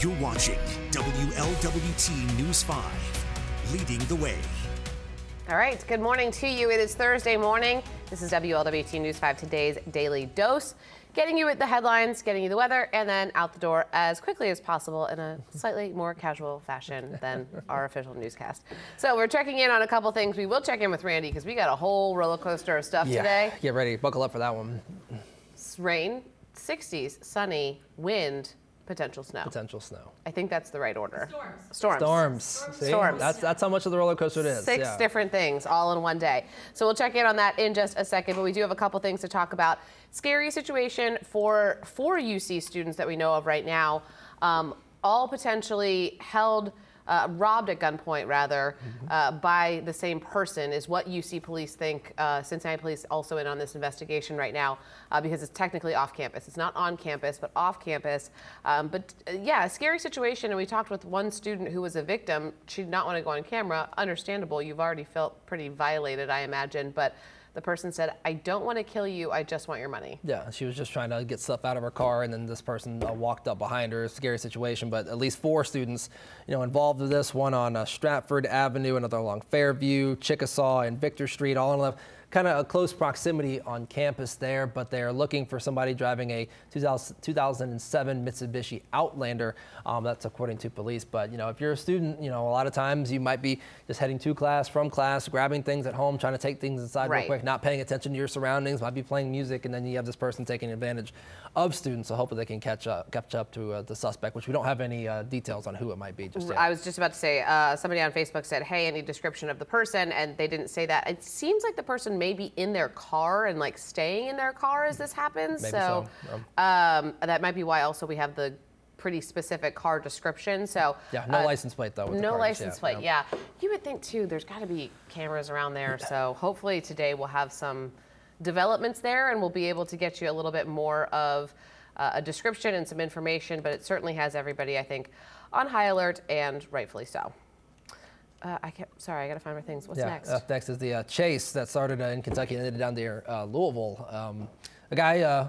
You're watching WLWT News 5, leading the way. All right, good morning to you. It is Thursday morning. This is WLWT News 5, today's daily dose. Getting you with the headlines, getting you the weather, and then out the door as quickly as possible in a slightly more casual fashion than our official newscast. So we're checking in on a couple things. We will check in with Randy because we got a whole roller coaster of stuff Yeah, today. get ready. Buckle up for that one. It's rain, 60s, sunny, wind, potential snow. Potential snow. I think that's the right order. Storms. Storms. See? Storms. That's that's how much of the roller coaster it is. Six yeah. different things all in one day. So we'll check in on that in just a second, but we do have a couple things to talk about. Scary situation for four UC students that we know of right now, um, all potentially held. Uh, robbed at gunpoint, rather, uh, by the same person, is what UC police think. Uh, Cincinnati police also in on this investigation right now uh, because it's technically off campus. It's not on campus, but off campus. Um, but uh, yeah, a scary situation. And we talked with one student who was a victim. She did not want to go on camera. Understandable. You've already felt pretty violated, I imagine. But the person said, I don't want to kill you. I just want your money. Yeah, she was just trying to get stuff out of her car, and then this person uh, walked up behind her. Scary situation, but at least four students, you know, involved with this. One on uh, Stratford Avenue, another along Fairview, Chickasaw, and Victor Street, all in a kind of a close proximity on campus there. But they are looking for somebody driving a 2000, 2007 Mitsubishi Outlander. Um, that's according to police. But you know, if you're a student, you know, a lot of times you might be just heading to class, from class, grabbing things at home, trying to take things inside Right. real quick, not paying attention to your surroundings, might be playing music, and then you have this person taking advantage of students. So hopefully they can catch up, catch up to uh, the suspect, which we don't have any uh, details on who it might be just yet. I was just about to say, uh, somebody on Facebook said, Hey, any description of the person? And they didn't say that. It seems like the person may be in their car and like staying in their car as this happens. Maybe so so, um, that might be why also we have the pretty specific car description. So yeah, no uh, license plate though. No license plate, no. yeah. You would think too, there's got to be cameras around there. So hopefully today we'll have some developments there and we'll be able to get you a little bit more of uh, a description and some information. But it certainly has everybody, I think, on high alert and rightfully so. Uh, I kept, sorry, I got to find my things. What's yeah, next? Up next is the uh, chase that started uh, in Kentucky and ended down near uh, Louisville. Um, a guy uh,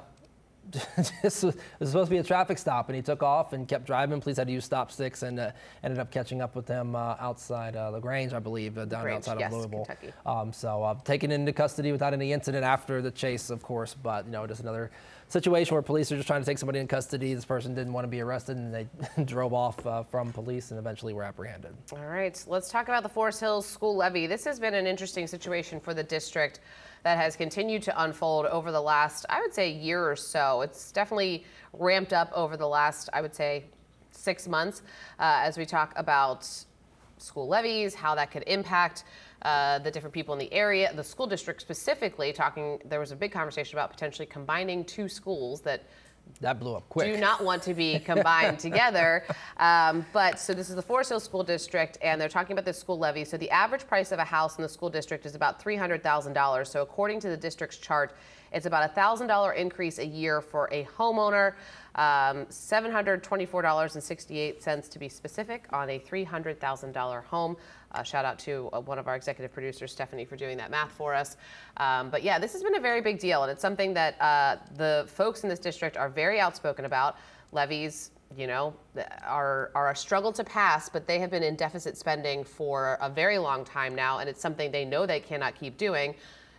this was, supposed to be a traffic stop, and he took off and kept driving. Police had to use stop sticks and uh, ended up catching up with him uh, outside uh, La Grange, I believe, uh, down Grange, outside yes, of Louisville. Um, so uh, taken into custody without any incident after the chase, of course. But you know, just another situation where police are just trying to take somebody in custody. This person didn't want to be arrested, and they drove off uh, from police and eventually were apprehended. All right, let's talk about the Forest Hills School levy. This has been an interesting situation for the district that has continued to unfold over the last, I would say, year or so. It's definitely ramped up over the last, I would say, six months uh, as we talk about school levies, how that could impact uh, the different people in the area, the school district specifically. Talking, there was a big conversation about potentially combining two schools that That blew up quick. do not want to be combined together. Um, but so this is the Forest Hills School District, and they're talking about the school levy. So the average price of a house in the school district is about $300,000. So according to the district's chart, it's about a $1,000 increase a year for a homeowner, um, $724.68 to be specific on a $300,000 home. Uh, shout out to uh, one of our executive producers, Stephanie, for doing that math for us. Um, but yeah, this has been a very big deal, and it's something that uh, the folks in this district are very outspoken about. Levies, you know, are, are a struggle to pass, but they have been in deficit spending for a very long time now, and it's something they know they cannot keep doing.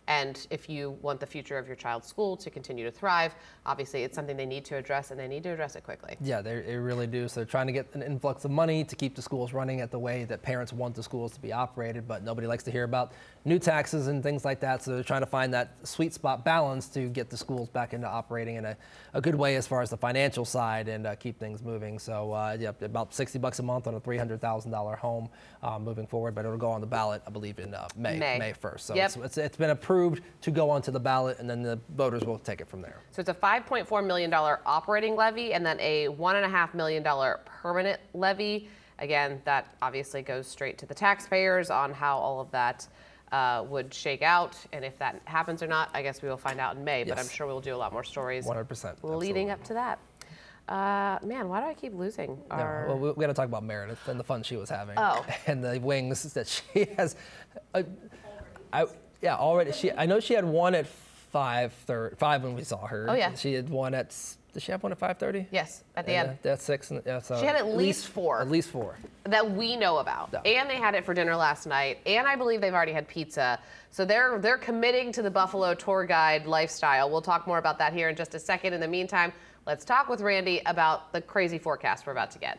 And if you want the future of your child's school to continue to thrive, obviously it's something they need to address, and they need to address it quickly. Yeah, they, they really do. So they're trying to get an influx of money to keep the schools running at the way that parents want the schools to be operated, but nobody likes to hear about new taxes and things like that. So they're trying to find that sweet spot balance to get the schools back into operating in a, a good way as far as the financial side and uh, keep things moving. So uh, yeah, about 60 bucks a month on a $300,000 home uh, moving forward, but it'll go on the ballot, I believe, in uh, May, May. 1st. So Yep. it's, it's, it's been approved to go onto the ballot, and then the voters will take it from there. So it's a $5.4 million operating levy and then a $1.5 million permanent levy. Again, that obviously goes straight to the taxpayers on how all of that uh, would shake out. And if that happens or not, I guess we will find out in May. But I'm sure we'll do a lot more stories 100%. leading absolutely. up to that. Uh, man, why do I keep losing? No, well, we, we got to talk about Meredith and the fun she was having. Oh. And the wings that she has. Uh, I, yeah, already. She, I know she had one at five thir- five when we saw her. Oh, yeah. She had one at. Did she have one at 5:30? Yes, at the end. That's six. And, yeah, so She had at least four. At least four. that we know about. Yeah. And they had it for dinner last night. And I believe they've already had pizza. So they're they're committing to the Buffalo tour guide lifestyle. We'll talk more about that here in just a second. In the meantime, let's talk with Randy about the crazy forecast we're about to get.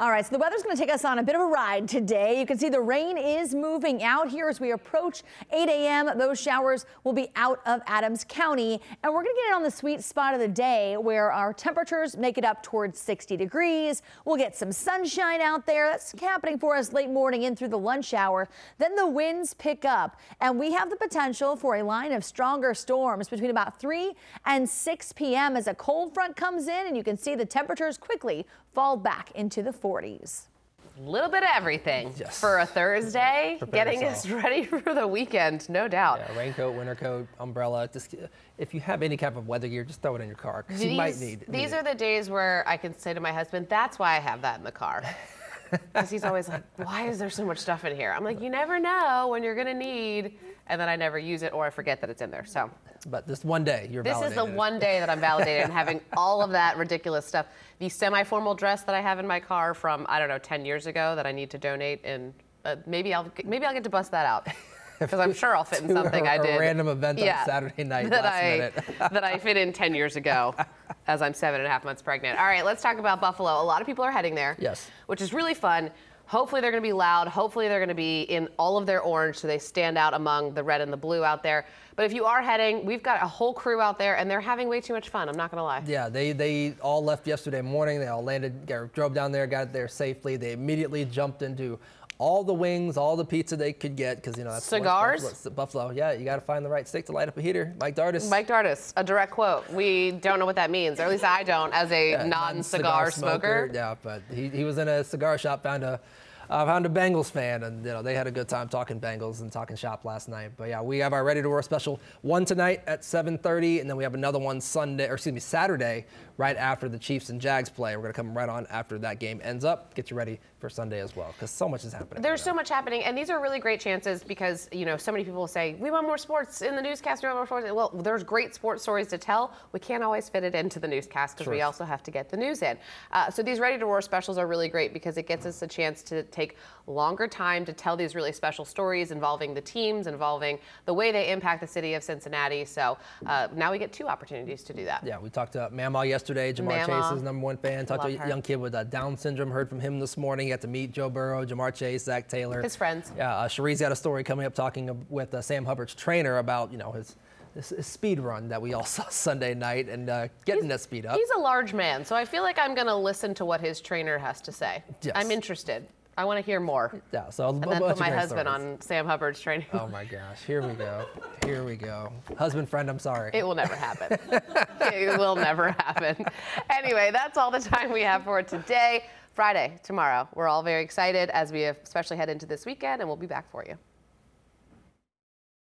All right, so the weather's going to take us on a bit of a ride today. You can see the rain is moving out here as we approach 8 a.m. Those showers will be out of Adams County, and we're going to get it on the sweet spot of the day where our temperatures make it up towards 60 degrees. We'll get some sunshine out there. That's happening for us late morning in through the lunch hour. Then the winds pick up, and we have the potential for a line of stronger storms between about 3 and 6 p.m. as a cold front comes in, and you can see the temperatures quickly fall back into the 40s. A little bit of everything Yes. for a Thursday, Prepare getting us ready for the weekend, no doubt. Yeah, raincoat, winter coat, umbrella. Just if you have any type of weather gear, just throw it in your car because you might need. these need are it. the days where I can say to my husband, "That's why I have that in the car." Because he's always like, "Why is there so much stuff in here?" I'm like, "You never know when you're gonna need," and then I never use it or I forget that it's in there. So But this one day, you're this is the one day that I'm validated and having all of that ridiculous stuff. The semi-formal dress that I have in my car from I don't know 10 years ago that I need to donate, and uh, maybe I'll maybe I'll get to bust that out. Because I'm sure I'll fit in something I a did. A random event on Saturday night, that last I minute. that I fit in 10 years ago, as I'm seven and a half months pregnant. All right, let's talk about Buffalo. A lot of people are heading there. Yes. Which is really fun. Hopefully they're going to be loud. Hopefully they're going to be in all of their orange, so they stand out among the red and the blue out there. But if you are heading, we've got a whole crew out there, and they're having way too much fun. I'm not going to lie. Yeah, they, they all left yesterday morning. They all landed, got- drove down there, got there safely. They immediately jumped into all the wings, all the pizza they could get because you know that's Cigars? Buffalo. Buffalo. Yeah, you got to find the right stick to light up a heater. Mike Dardis. Mike Dardis, a direct quote. We don't know what that means, or at least I don't, as a Yeah, non-cigar smoker. Yeah, but he, he was in a cigar shop, found a uh, found a Bengals fan, and you know they had a good time talking Bengals and talking shop last night. But yeah, we have our ready to roar special one tonight at 7:30, and then we have another one Sunday, or excuse me, Saturday, right after the Chiefs and Jags play. We're gonna come right on after that game ends up. Get you ready for Sunday as well, because so much is happening. There's right so much happening, and these are really great chances because you know so many people say we want more sports in the newscast. We want more sports. Well, there's great sports stories to tell. We can't always fit it into the newscast because we also have to get the news in. Uh, so these ready to roar specials are really great because it gets us a chance to take longer time to tell these really special stories involving the teams, involving the way they impact the city of Cincinnati. So uh, now we get two opportunities to do that. Yeah, we talked to Mamaw yesterday. Ja'Marr Mamaw. Chase is number one fan. Talked to a her. young kid with uh, Down syndrome. Heard from him this morning. Got to meet Joe Burrow, Ja'Marr Chase, Zac Taylor. His friends. Yeah, uh, Cherie's got a story coming up talking with uh, Sam Hubbard's trainer about you know his, speed run that we all saw Sunday night and uh, getting that speed up. He's a large man, so I feel like I'm going to listen to what his trainer has to say. Yes. I'm interested. I want to hear more. yeah, so And then put my husband stories. on Sam Hubbard's training. Oh my gosh, here we go. Here we go. Husband, friend, I'm sorry. It will never happen. it will never happen. Anyway, that's all the time we have for today. Friday, tomorrow. We're all very excited as we especially head into this weekend, and we'll be back for you.